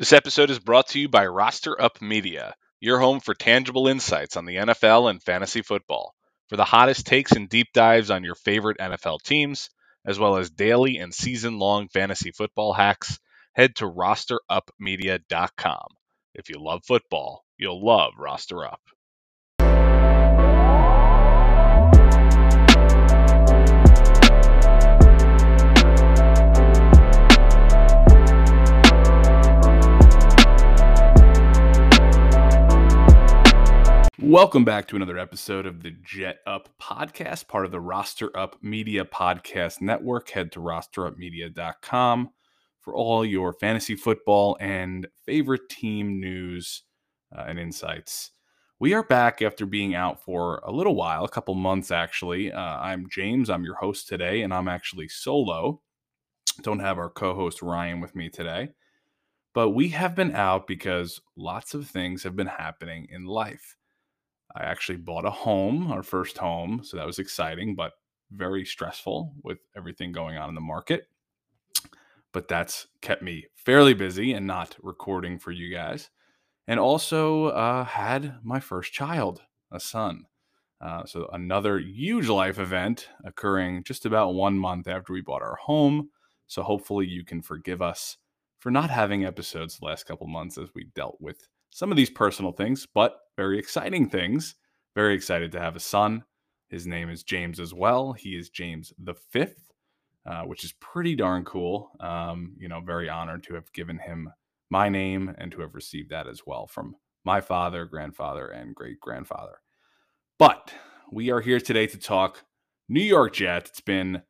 This episode is brought to you by Roster Up Media, your home for tangible insights on the NFL and fantasy football. For the hottest takes and deep dives on your favorite NFL teams, as well as daily and season long fantasy football hacks, head to rosterupmedia.com. If you love football, you'll love Roster Up. Welcome back to another episode of the Jet Up Podcast, part of the Roster Up Media Podcast Network. Head to rosterupmedia.com for all your fantasy football and favorite team news uh, and insights. We are back after being out for a little while, a couple months actually. Uh, I'm James, I'm your host today, and I'm actually solo. Don't have our co host Ryan with me today. But we have been out because lots of things have been happening in life. I actually bought a home, our first home. So that was exciting, but very stressful with everything going on in the market. But that's kept me fairly busy and not recording for you guys. And also uh, had my first child, a son. Uh, so another huge life event occurring just about one month after we bought our home. So hopefully you can forgive us for not having episodes the last couple months as we dealt with some of these personal things, but very exciting things. Very excited to have a son. His name is James as well. He is James the fifth, uh, which is pretty darn cool. Um, you know, very honored to have given him my name and to have received that as well from my father, grandfather, and great grandfather. But we are here today to talk New York Jets. It's been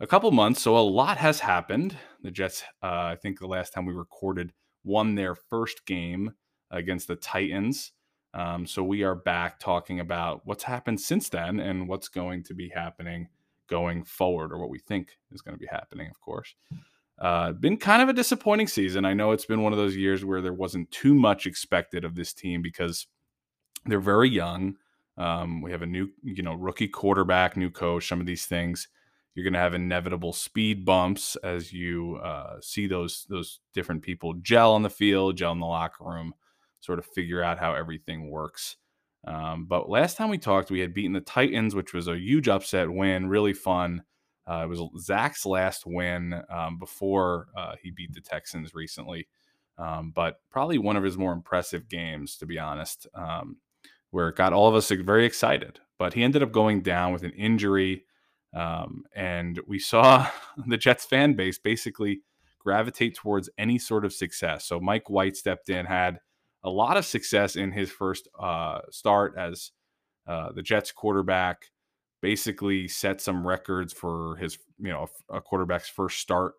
a couple months, so a lot has happened. The Jets, uh, I think the last time we recorded, won their first game against the Titans. Um, so we are back talking about what's happened since then and what's going to be happening going forward, or what we think is going to be happening, of course. Uh, been kind of a disappointing season. I know it's been one of those years where there wasn't too much expected of this team because they're very young. Um, we have a new, you know, rookie quarterback, new coach. Some of these things you're going to have inevitable speed bumps as you uh, see those those different people gel on the field, gel in the locker room sort of figure out how everything works. Um, but last time we talked, we had beaten the Titans, which was a huge upset win, really fun. Uh, it was Zach's last win um, before uh, he beat the Texans recently, um, but probably one of his more impressive games, to be honest, um, where it got all of us very excited. But he ended up going down with an injury, um, and we saw the Jets fan base basically gravitate towards any sort of success. So Mike White stepped in, had a lot of success in his first uh, start as uh, the Jets quarterback. Basically, set some records for his, you know, a quarterback's first start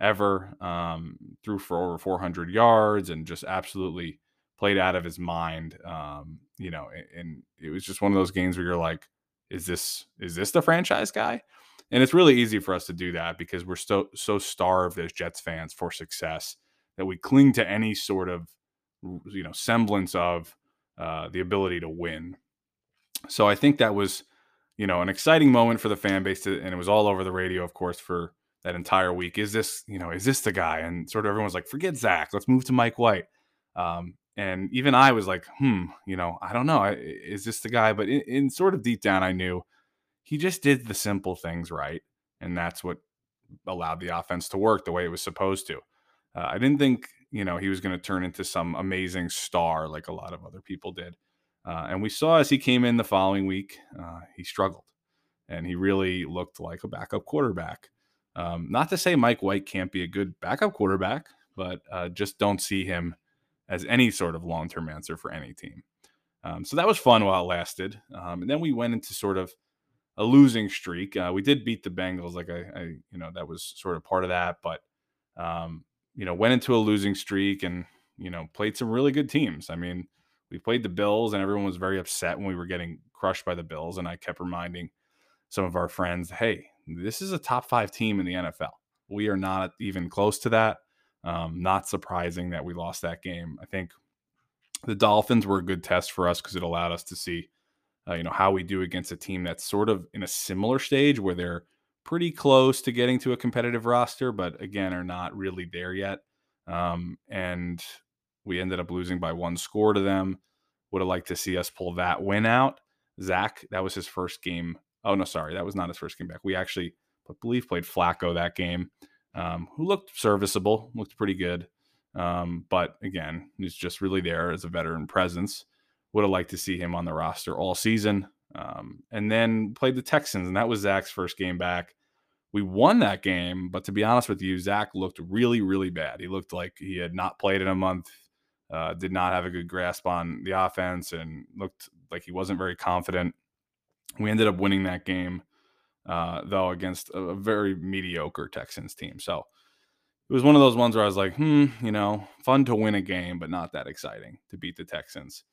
ever. Um, threw for over 400 yards and just absolutely played out of his mind. Um, you know, and it was just one of those games where you're like, is this is this the franchise guy? And it's really easy for us to do that because we're so so starved as Jets fans for success that we cling to any sort of you know semblance of uh, the ability to win. So I think that was you know an exciting moment for the fan base, to, and it was all over the radio, of course, for that entire week. Is this you know is this the guy? And sort of everyone's like, forget Zach, let's move to Mike White. Um, and even I was like, hmm, you know, I don't know, is this the guy? But in, in sort of deep down, I knew he just did the simple things right, and that's what allowed the offense to work the way it was supposed to. Uh, I didn't think you know he was going to turn into some amazing star like a lot of other people did. Uh, and we saw as he came in the following week, uh, he struggled, and he really looked like a backup quarterback. Um, not to say Mike White can't be a good backup quarterback, but uh, just don't see him as any sort of long term answer for any team. Um, so that was fun while it lasted. Um, and then we went into sort of a losing streak. Uh, we did beat the Bengals, like I, I, you know, that was sort of part of that. But um, you know, went into a losing streak and, you know, played some really good teams. I mean, we played the Bills and everyone was very upset when we were getting crushed by the Bills. And I kept reminding some of our friends, hey, this is a top five team in the NFL. We are not even close to that. Um, not surprising that we lost that game. I think the Dolphins were a good test for us because it allowed us to see, uh, you know, how we do against a team that's sort of in a similar stage where they're pretty close to getting to a competitive roster, but again, are not really there yet. Um, and we ended up losing by one score to them. Would have liked to see us pull that win out. Zach, that was his first game. Oh, no, sorry. That was not his first game back. We actually, I believe, played Flacco that game, um, who looked serviceable, looked pretty good. Um, but again, he's just really there as a veteran presence. Would have liked to see him on the roster all season. Um, and then played the Texans, and that was Zach's first game back. We won that game, but to be honest with you, Zach looked really, really bad. He looked like he had not played in a month, uh, did not have a good grasp on the offense, and looked like he wasn't very confident. We ended up winning that game, uh, though, against a, a very mediocre Texans team. So it was one of those ones where I was like, hmm, you know, fun to win a game, but not that exciting to beat the Texans.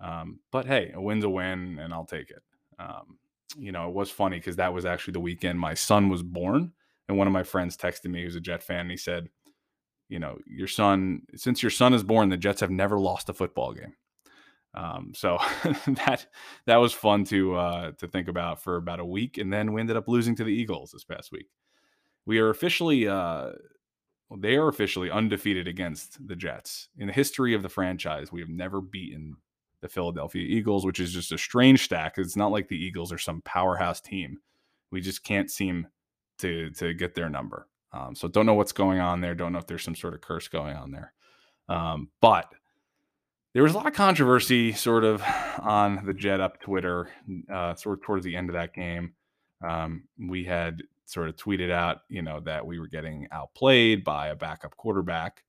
Um, but hey, a win's a win, and I'll take it. Um, you know, it was funny because that was actually the weekend my son was born, and one of my friends texted me who's a Jet fan, and he said, you know, your son, since your son is born, the Jets have never lost a football game. Um, so that that was fun to uh, to think about for about a week, and then we ended up losing to the Eagles this past week. We are officially, uh, they are officially undefeated against the Jets in the history of the franchise. We have never beaten the Philadelphia Eagles, which is just a strange stack. It's not like the Eagles are some powerhouse team. We just can't seem to to get their number. Um, so don't know what's going on there. Don't know if there's some sort of curse going on there. Um, but there was a lot of controversy sort of on the Jet Up Twitter, uh, sort of towards the end of that game. Um, we had sort of tweeted out, you know, that we were getting outplayed by a backup quarterback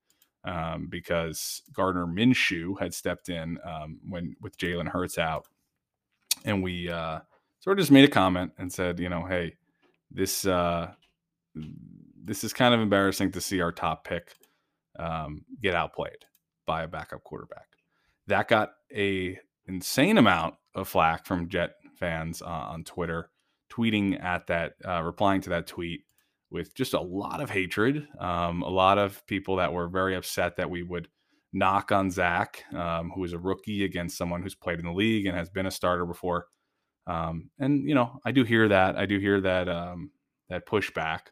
um, because Gardner Minshew had stepped in um, when with Jalen Hurts out, and we uh, sort of just made a comment and said, you know, hey, this uh, this is kind of embarrassing to see our top pick um, get outplayed by a backup quarterback. That got a insane amount of flack from Jet fans uh, on Twitter, tweeting at that, uh, replying to that tweet with just a lot of hatred. Um, a lot of people that were very upset that we would knock on Zach, um, who is a rookie against someone who's played in the league and has been a starter before. Um, and you know, I do hear that. I do hear that um, that pushback.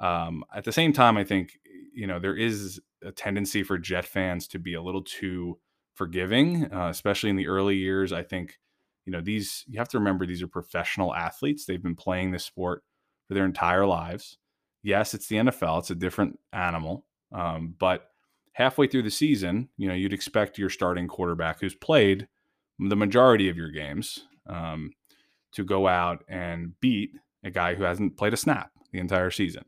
Um, at the same time, I think you know there is a tendency for Jet fans to be a little too forgiving, uh, especially in the early years. I think you know these. You have to remember these are professional athletes. They've been playing this sport for their entire lives yes, it's the NFL, it's a different animal. Um, but halfway through the season, you know, you'd expect your starting quarterback who's played the majority of your games um, to go out and beat a guy who hasn't played a snap the entire season.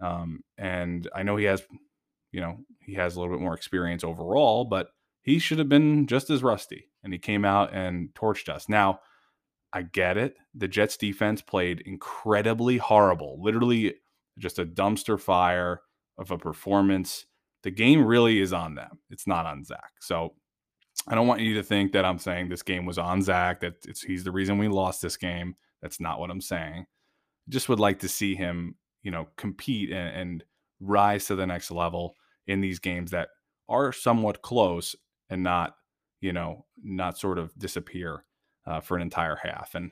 Um, and I know he has, you know, he has a little bit more experience overall, but he should have been just as rusty. And he came out and torched us. Now, I get it. The Jets defense played incredibly horrible, literally just a dumpster fire of a performance. The game really is on them. It's not on Zach. So I don't want you to think that I'm saying this game was on Zach, that it's, he's the reason we lost this game. That's not what I'm saying. Just would like to see him, you know, compete and, and rise to the next level in these games that are somewhat close and not, you know, not sort of disappear uh, for an entire half. And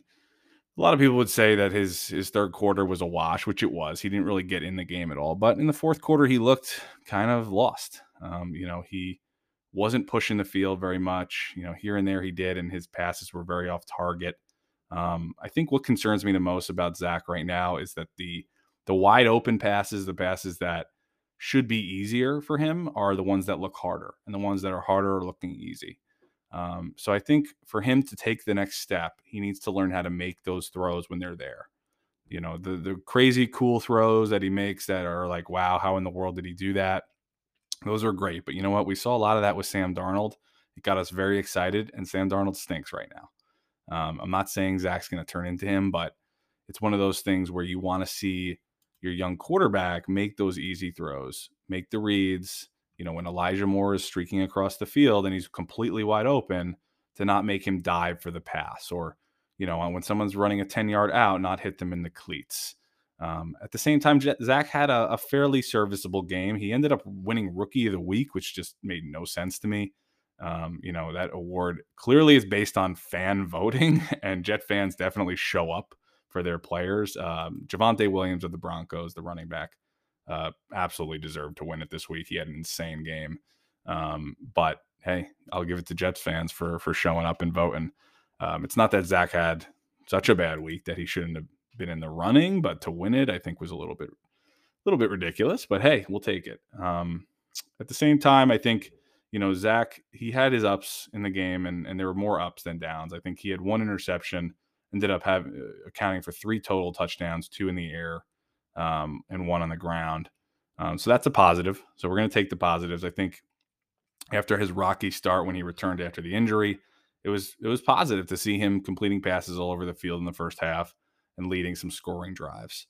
a lot of people would say that his his third quarter was a wash, which it was. He didn't really get in the game at all. But in the fourth quarter, he looked kind of lost. Um, you know, he wasn't pushing the field very much. You know, here and there he did, and his passes were very off target. Um, I think what concerns me the most about Zach right now is that the the wide open passes, the passes that should be easier for him, are the ones that look harder, and the ones that are harder are looking easy. Um, so I think for him to take the next step, he needs to learn how to make those throws when they're there. You know, the the crazy cool throws that he makes that are like, wow, how in the world did he do that? Those are great. But you know what? We saw a lot of that with Sam Darnold. It got us very excited, and Sam Darnold stinks right now. Um, I'm not saying Zach's going to turn into him, but it's one of those things where you want to see your young quarterback make those easy throws, make the reads, you know, when Elijah Moore is streaking across the field and he's completely wide open, to not make him dive for the pass or, you know, when someone's running a 10 yard out, not hit them in the cleats. Um, at the same time, Zach had a, a, fairly serviceable game. He ended up winning Rookie of the Week, which just made no sense to me. Um, you know, that award clearly is based on fan voting, and Jet fans definitely show up for their players. Um, Javonte Williams of the Broncos, the running back, uh, absolutely deserved to win it this week. He had an insane game. Um, but hey, I'll give it to Jets fans for for showing up and voting. Um, it's not that Zach had such a bad week that he shouldn't have been in the running, but to win it, I think was a little bit, a little bit ridiculous. But hey, we'll take it. Um, at the same time, I think you know Zach he had his ups in the game, and and there were more ups than downs. I think he had one interception, ended up having uh, accounting for three total touchdowns, two in the air, um, and one on the ground. Um, so that's a positive. So we're going to take the positives. I think after his rocky start when he returned after the injury, it was it was positive to see him completing passes all over the field in the first half and leading some scoring drives.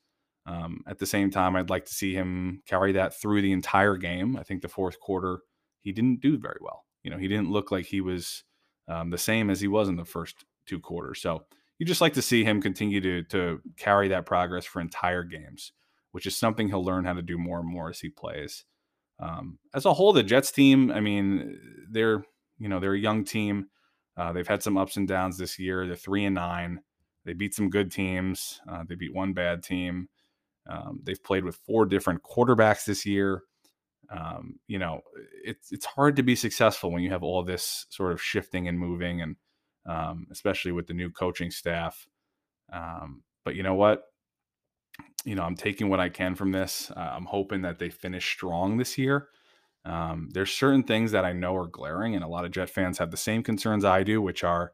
Um, at the same time, I'd like to see him carry that through the entire game. I think the fourth quarter he didn't do very well. You know, he didn't look like he was um, the same as he was in the first two quarters. So you just like to see him continue to to carry that progress for entire games, which is something he'll learn how to do more and more as he plays. Um, as a whole, the Jets team, I mean, they're you know they're a young team. Uh, they've had some ups and downs this year. They're three and nine. They beat some good teams. Uh, they beat one bad team. Um, they've played with four different quarterbacks this year. Um, you know, it's it's hard to be successful when you have all this sort of shifting and moving, and um, especially with the new coaching staff. Um, but you know what? You know, I'm taking what I can from this. Uh, I'm hoping that they finish strong this year. Um, there's certain things that I know are glaring, and a lot of Jet fans have the same concerns I do, which are,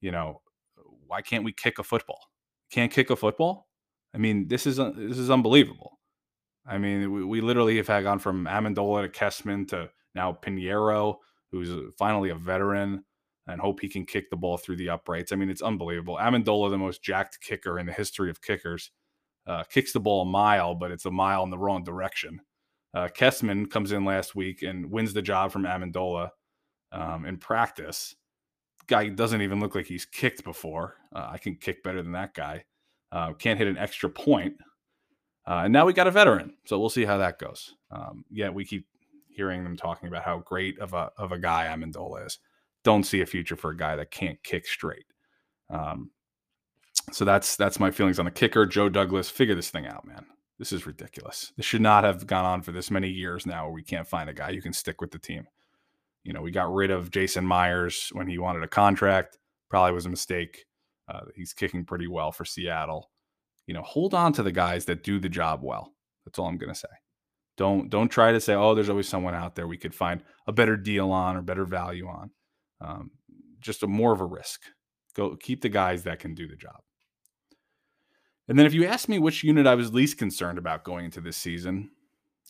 you know, why can't we kick a football? Can't kick a football? I mean, this is uh, this is unbelievable. I mean, we, we literally have had gone from Ammendola to Kessman to now Piñeiro, who's finally a veteran, and hope he can kick the ball through the uprights. I mean, it's unbelievable. Ammendola, the most jacked kicker in the history of kickers, uh, kicks the ball a mile, but it's a mile in the wrong direction. Uh, Kessman comes in last week and wins the job from Ammendola um, in practice. Guy doesn't even look like he's kicked before. Uh, I can kick better than that guy. Uh, can't hit an extra point. Uh, and now we got a veteran, so we'll see how that goes. Um, yeah, we keep hearing them talking about how great of a of a guy Ammendola is. Don't see a future for a guy that can't kick straight. Um, so that's that's my feelings on the kicker. Joe Douglas, figure this thing out, man. This is ridiculous. This should not have gone on for this many years now where we can't find a guy who can stick with the team. You know, we got rid of Jason Myers when he wanted a contract. Probably was a mistake. Uh, he's kicking pretty well for Seattle. You know, hold on to the guys that do the job well. That's all I'm going to say. Don't don't try to say, oh, there's always someone out there we could find a better deal on or better value on. Um, just a more of a risk. Go keep the guys that can do the job. And then if you ask me which unit I was least concerned about going into this season,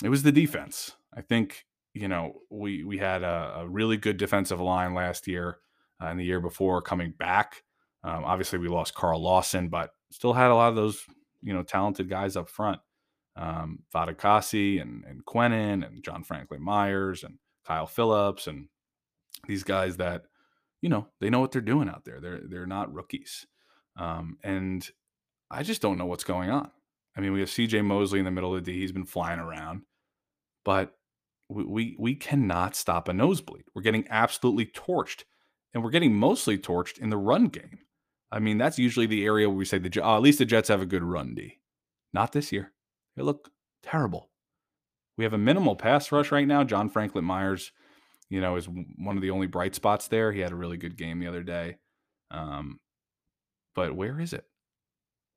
it was the defense. I think, you know, we we had a, a really good defensive line last year uh, and the year before coming back. Um, obviously, we lost Carl Lawson, but still had a lot of those, you know, talented guys up front. Um, and, and and John Franklin Myers and Kyle Phillips and these guys that, you know, they know what they're doing out there. They're they're not rookies. Um, and I just don't know what's going on. I mean, we have CJ Mosley in the middle of the D. He's been flying around, but we, we, we cannot stop a nosebleed. We're getting absolutely torched, and we're getting mostly torched in the run game. I mean, that's usually the area where we say the oh, at least the Jets have a good run D. Not this year. They look terrible. We have a minimal pass rush right now. John Franklin Myers, you know, is one of the only bright spots there. He had a really good game the other day. Um, but where is it?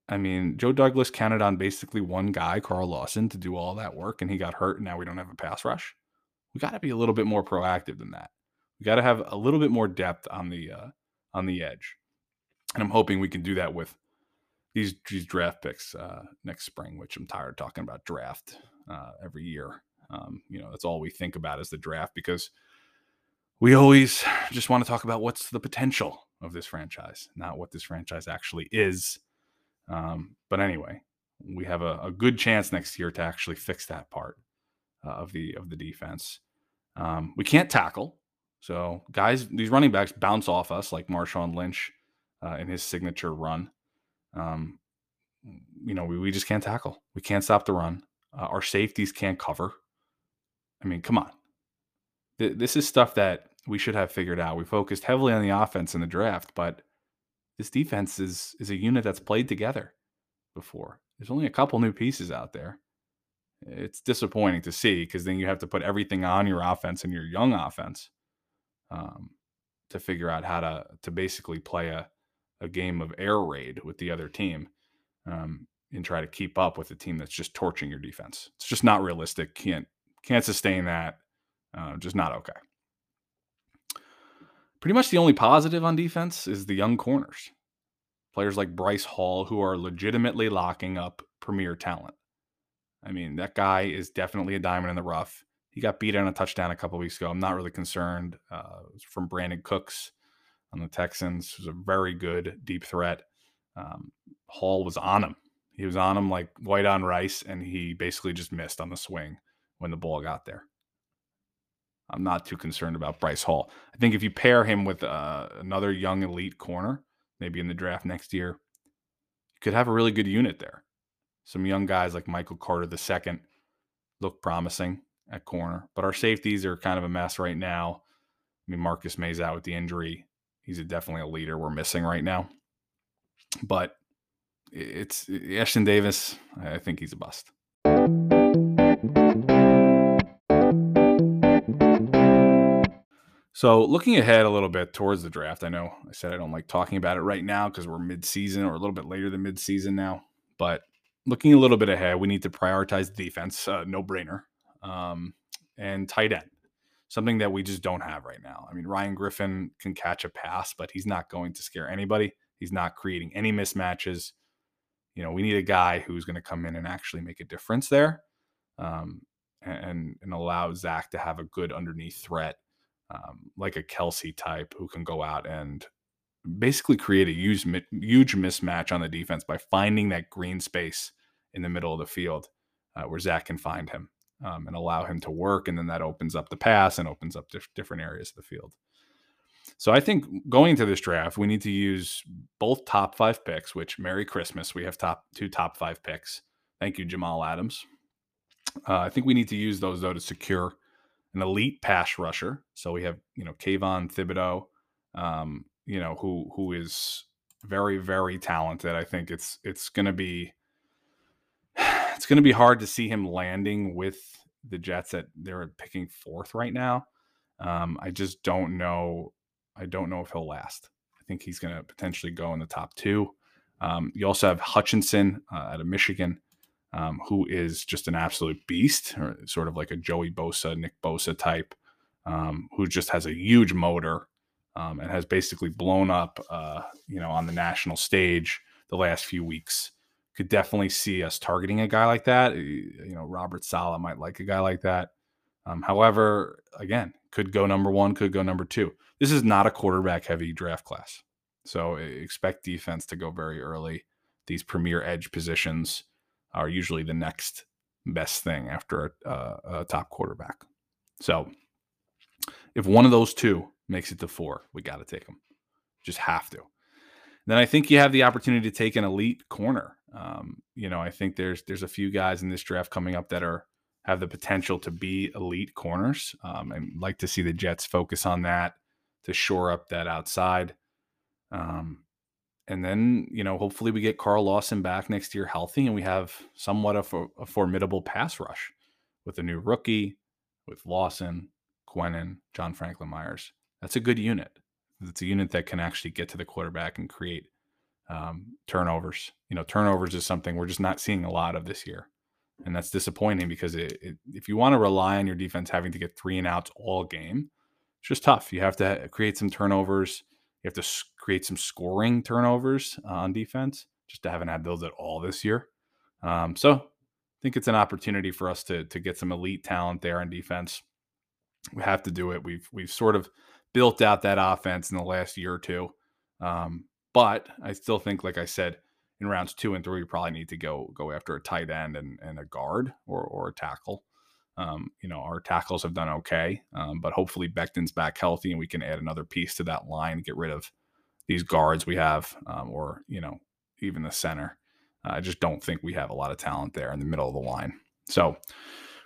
I mean, Joe Douglas counted on basically one guy, Carl Lawson, to do all that work, and he got hurt. And now we don't have a pass rush. We got to be a little bit more proactive than that. We got to have a little bit more depth on the uh, on the edge, and I'm hoping we can do that with these these draft picks uh, next spring. Which I'm tired of talking about draft uh, every year. Um, you know, that's all we think about is the draft because we always just want to talk about what's the potential of this franchise, not what this franchise actually is um, but anyway, we have a, a, good chance next year to actually fix that part uh, of the of the defense. Um, we can't tackle, so guys, these running backs bounce off us like Marshawn Lynch uh, in his signature run. Um, you know, we, we just can't tackle. We can't stop the run. Uh, our safeties can't cover. I mean, come on. Th- this is stuff that we should have figured out. We focused heavily on the offense in the draft, but this defense is is a unit that's played together before. There's only a couple new pieces out there. it's disappointing to see because then you have to put everything on your offense and your young offense um, to figure out how to to basically play a, a game of air raid with the other team um, and try to keep up with a team that's just torching your defense. It's just not realistic. Can't can't sustain that. Uh, just not okay. Pretty much the only positive on defense is the young corners. Players like Bryce Hall, who are legitimately locking up premier talent. I mean, that guy is definitely a diamond in the rough. He got beat on a touchdown a couple weeks ago. I'm not really concerned. Uh, from Brandin Cooks on the Texans. Was a very good deep threat. Um, Hall was on him. He was on him like white on rice, and he basically just missed on the swing when the ball got there. I'm not too concerned about Bryce Hall. I think if you pair him with uh, another young elite corner, maybe in the draft next year, you could have a really good unit there. Some young guys like Michael Carter II look promising at corner, but our safeties are kind of a mess right now. I mean, Marcus Maye's out with the injury. He's a, definitely a leader we're missing right now. But it's Ashtyn Davis. I think he's a bust. So, looking ahead a little bit towards the draft, I know I said I don't like talking about it right now because we're mid-season or a little bit later than mid-season now. But looking a little bit ahead, we need to prioritize defense, uh, no brainer, um, and tight end, something that we just don't have right now. I mean, Ryan Griffin can catch a pass, but he's not going to scare anybody. He's not creating any mismatches. You know, we need a guy who's going to come in and actually make a difference there, um, and and allow Zach to have a good underneath threat um, like a Kelce type who can go out and basically create a huge, huge mismatch on the defense by finding that green space in the middle of the field uh, where Zach can find him um, and allow him to work. And then that opens up the pass and opens up dif- different areas of the field. So I think going into this draft, we need to use both top five picks, which Merry Christmas. We have top two top five picks. Thank you, Jamal Adams. Uh, I think we need to use those though to secure an elite pass rusher. So we have, you know, Kayvon Thibodeaux, um, you know, who who is very, very talented. I think it's it's gonna be it's gonna be hard to see him landing with the Jets that they're picking fourth right now. Um, I just don't know. I don't know if he'll last. I think he's going to potentially go in the top two. Um, you also have Hutchinson uh, out of Michigan um, who is just an absolute beast, or sort of like a Joey Bosa, Nick Bosa type, um, who just has a huge motor um, and has basically blown up, uh, you know, on the national stage the last few weeks. Could definitely see us targeting a guy like that. You know, Robert Saleh might like a guy like that. Um, however, again, could go number one, could go number two. This is not a quarterback heavy draft class. So expect defense to go very early. These premier edge positions are usually the next best thing after a, a top quarterback. So if one of those two makes it to four, we got to take them. Just have to. Then I think you have the opportunity to take an elite corner. Um, you know, I think there's there's a few guys in this draft coming up that are have the potential to be elite corners. Um, I'd like to see the Jets focus on that to shore up that outside. Um, and then you know hopefully we get Carl Lawson back next year healthy, and we have somewhat of a, a formidable pass rush with a new rookie, with Lawson, Quinnen, John Franklin Myers. That's a good unit. It's a unit that can actually get to the quarterback and create um, turnovers. You know, turnovers is something we're just not seeing a lot of this year, and that's disappointing because it, it, if you want to rely on your defense having to get three and outs all game, it's just tough. You have to create some turnovers you have to create some scoring turnovers uh, on defense. Just to haven't had those at all this year. Um, so I think it's an opportunity for us to to get some elite talent there on defense. We have to do it. We've we've sort of built out that offense in the last year or two. Um, but I still think, like I said, in rounds two and three, we probably need to go go after a tight end and, and a guard or or a tackle. Um, you know, our tackles have done okay, um, but hopefully Becton's back healthy and we can add another piece to that line, get rid of these guards we have, um, or you know, even the center. I just don't think we have a lot of talent there in the middle of the line. So,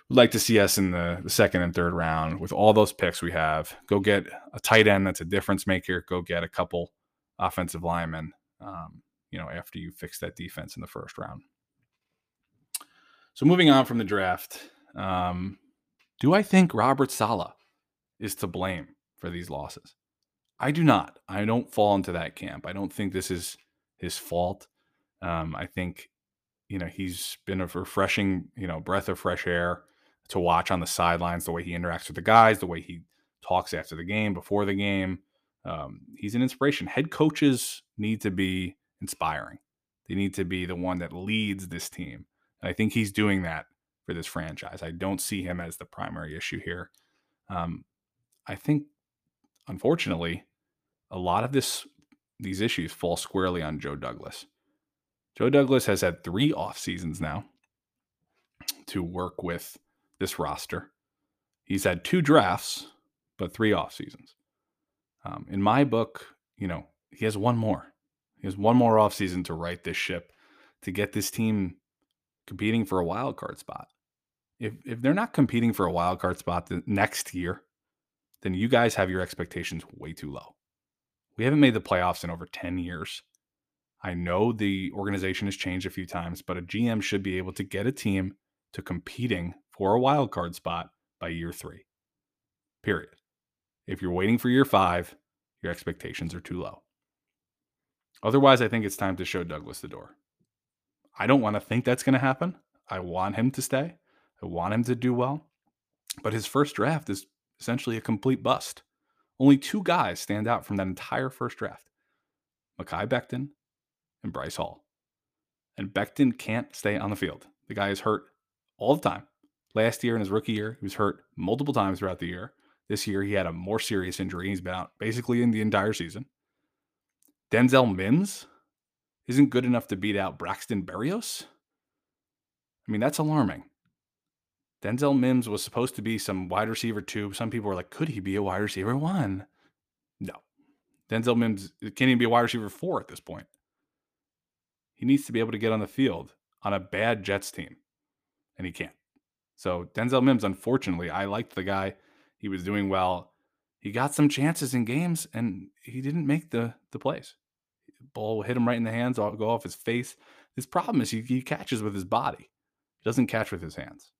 we'd like to see us in the, the second and third round with all those picks we have. Go get a tight end that's a difference maker. Go get a couple offensive linemen. Um, you know, after you fix that defense in the first round. So moving on from the draft, um, do I think Robert Saleh is to blame for these losses? I do not. I don't fall into that camp. I don't think this is his fault. Um, I think, you know, he's been a refreshing, you know, breath of fresh air to watch on the sidelines, the way he interacts with the guys, the way he talks after the game, before the game. Um, he's an inspiration. Head coaches need to be inspiring. They need to be the one that leads this team. And I think he's doing that for this franchise. I don't see him as the primary issue here. Um, I think, unfortunately, a lot of this these issues fall squarely on Joe Douglas. Joe Douglas has had three off seasons now to work with this roster. He's had two drafts, but three off seasons. Um, in my book, you know, he has one more. He has one more off season to right this ship, to get this team competing for a wild card spot. If if they're not competing for a wild card spot the next year, then you guys have your expectations way too low. We haven't made the playoffs in over 10 years. I know the organization has changed a few times, but a GM should be able to get a team to competing for a wild card spot by year three. Period. If you're waiting for year five, your expectations are too low. Otherwise, I think it's time to show Douglas the door. I don't want to think that's going to happen. I want him to stay. I want him to do well. But his first draft is essentially a complete bust. Only two guys stand out from that entire first draft Mekhi Becton and Bryce Hall. And Becton can't stay on the field. The guy is hurt all the time. Last year in his rookie year, he was hurt multiple times throughout the year. This year, he had a more serious injury. He's been out basically in the entire season. Denzel Mims isn't good enough to beat out Braxton Berrios. I mean, that's alarming. Denzel Mims was supposed to be some wide receiver two. Some people were like, could he be a wide receiver one? No. Denzel Mims uh, can't even be a wide receiver four at this point. He needs to be able to get on the field on a bad Jets team, and he can't. So Denzel Mims, unfortunately, I liked the guy. He was doing well. He got some chances in games, and he didn't make the the plays. Ball hit him right in the hands, go off his face. His problem is he, he catches with his body. He doesn't catch with his hands.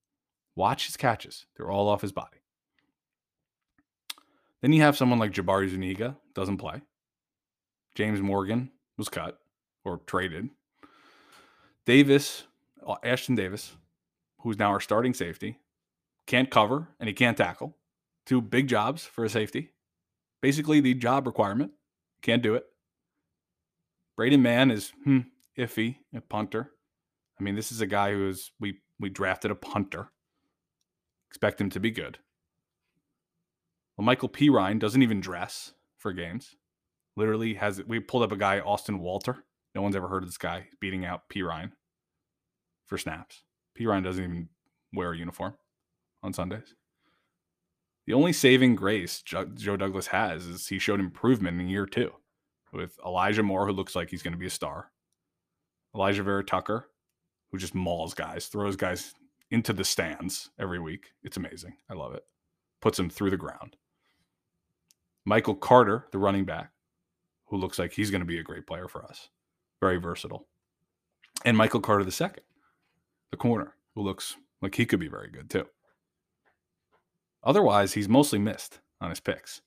Watch his catches. They're all off his body. Then you have someone like Jabari Zuniga, doesn't play. James Morgan was cut or traded. Davis, Ashtyn Davis, who's now our starting safety, can't cover and he can't tackle. Two big jobs for a safety. Basically, the job requirement. Can't do it. Braden Mann is hmm, iffy, a punter. I mean, this is a guy who is we we drafted a punter Expect him to be good. Well, Michael Perine doesn't even dress for games. Literally has we pulled up a guy, Austin Walter. No one's ever heard of this guy He's beating out Perine for snaps. Perine doesn't even wear a uniform on Sundays. The only saving grace Joe Douglas has is he showed improvement in year two with Elijah Moore, who looks like he's going to be a star. Alijah Vera-Tucker, who just mauls guys, throws guys into the stands every week. It's amazing. I love it. Puts him through the ground. Michael Carter, the running back, who looks like he's going to be a great player for us. Very versatile. And Michael Carter the second, the corner, who looks like he could be very good too. Otherwise, he's mostly missed on his picks.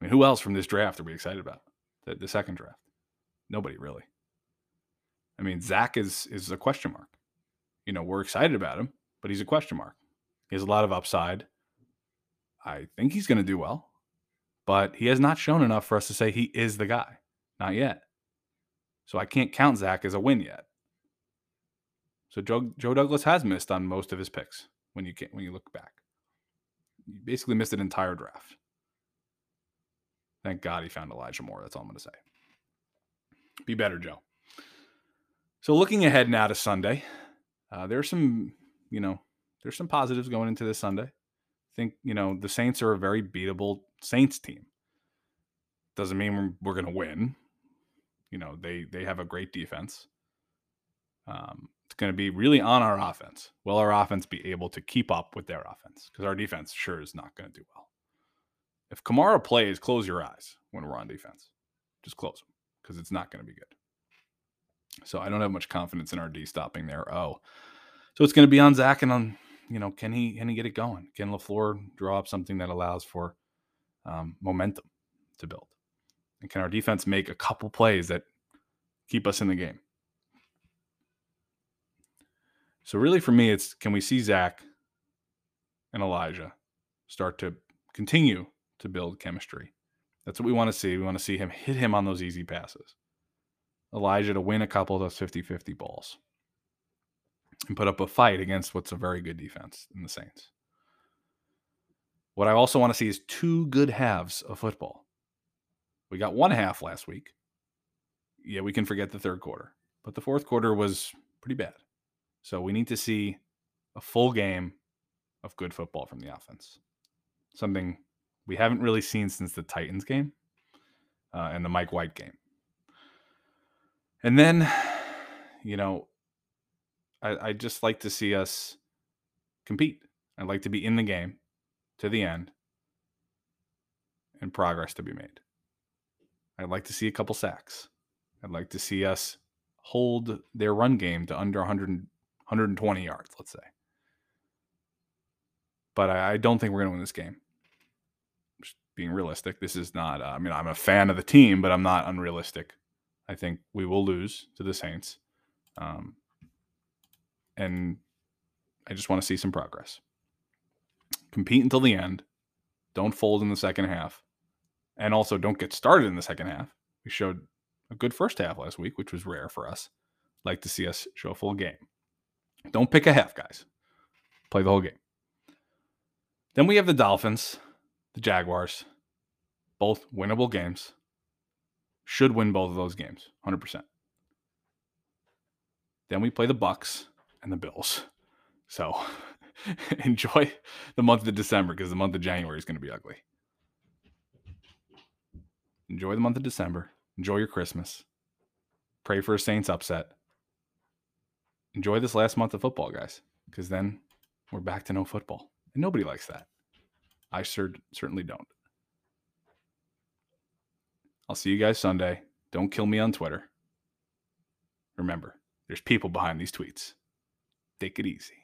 I mean, who else from this draft are we excited about? The, the second draft? Nobody really. I mean, Zach is is a question mark. You know, we're excited about him, but he's a question mark. He has a lot of upside. I think he's going to do well, but he has not shown enough for us to say he is the guy. Not yet. So I can't count Zach as a win yet. So Joe, Joe Douglas has missed on most of his picks when you can, when you look back. He basically missed an entire draft. Thank God he found Elijah Moore. That's all I'm going to say. Be better, Joe. So looking ahead now to Sunday, uh, there's some you know, there's some positives going into this Sunday. I think, you know, the Saints are a very beatable Saints team. Doesn't mean we're, we're going to win. You know, they they have a great defense. Um, it's going to be really on our offense. Will our offense be able to keep up with their offense? Because our defense sure is not going to do well. If Kamara plays, close your eyes when we're on defense. Just close them because it's not going to be good. So I don't have much confidence in our D stopping there. Oh, So it's going to be on Zach and on, you know, can he can he get it going? Can Lafleur draw up something that allows for um, momentum to build? And can our defense make a couple plays that keep us in the game? So really, for me, it's can we see Zach and Elijah start to continue to build chemistry? That's what we want to see. We want to see him hit him on those easy passes. Elijah to win a couple of those 50 50 balls and put up a fight against what's a very good defense in the Saints. What I also want to see is two good halves of football. We got one half last week. Yeah, we can forget the third quarter, but the fourth quarter was pretty bad. So we need to see a full game of good football from the offense. Something we haven't really seen since the Titans game uh, and the Mike White game. And then, you know, I, I just like to see us compete. I'd like to be in the game to the end and progress to be made. I'd like to see a couple sacks. I'd like to see us hold their run game to under 100, 120 yards, let's say. But I, I don't think we're going to win this game. Just being realistic, this is not, uh, I mean, I'm a fan of the team, but I'm not unrealistic. I think we will lose to the Saints. Um, and I just want to see some progress. Compete until the end. Don't fold in the second half. And also don't get started in the second half. We showed a good first half last week, which was rare for us. Like to see us show a full game. Don't pick a half, guys. Play the whole game. Then we have the Dolphins, the Jaguars, both winnable games. Should win both of those games, 100%. Then we play the Bucks, and the Bills. So enjoy the month of December because the month of January is going to be ugly. Enjoy the month of December. Enjoy your Christmas. Pray for a Saints upset. Enjoy this last month of football, guys, because then we're back to no football. And nobody likes that. I cer- certainly don't. I'll see you guys Sunday. Don't kill me on Twitter. Remember, there's people behind these tweets take it easy.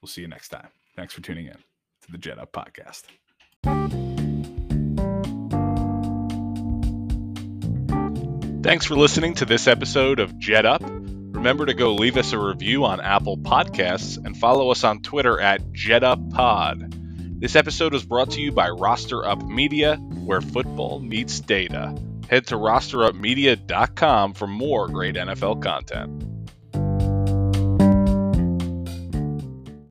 We'll see you next time. Thanks for tuning in to the Jet Up Podcast. Thanks for listening to this episode of Jet Up. Remember to go leave us a review on Apple Podcasts and follow us on Twitter at JetUpPod. This episode was brought to you by Roster Up Media, where football meets data. Head to rosterupmedia.com for more great NFL content.